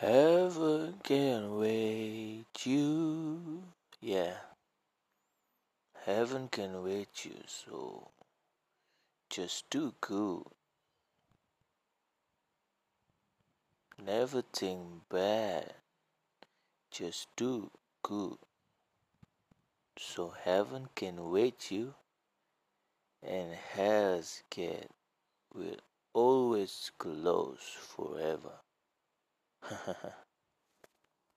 Heaven can wait you. Yeah. Heaven can wait you, so just do good. Never think bad. Just do good. So heaven can wait you and hell's gate will always close forever. 呵呵呵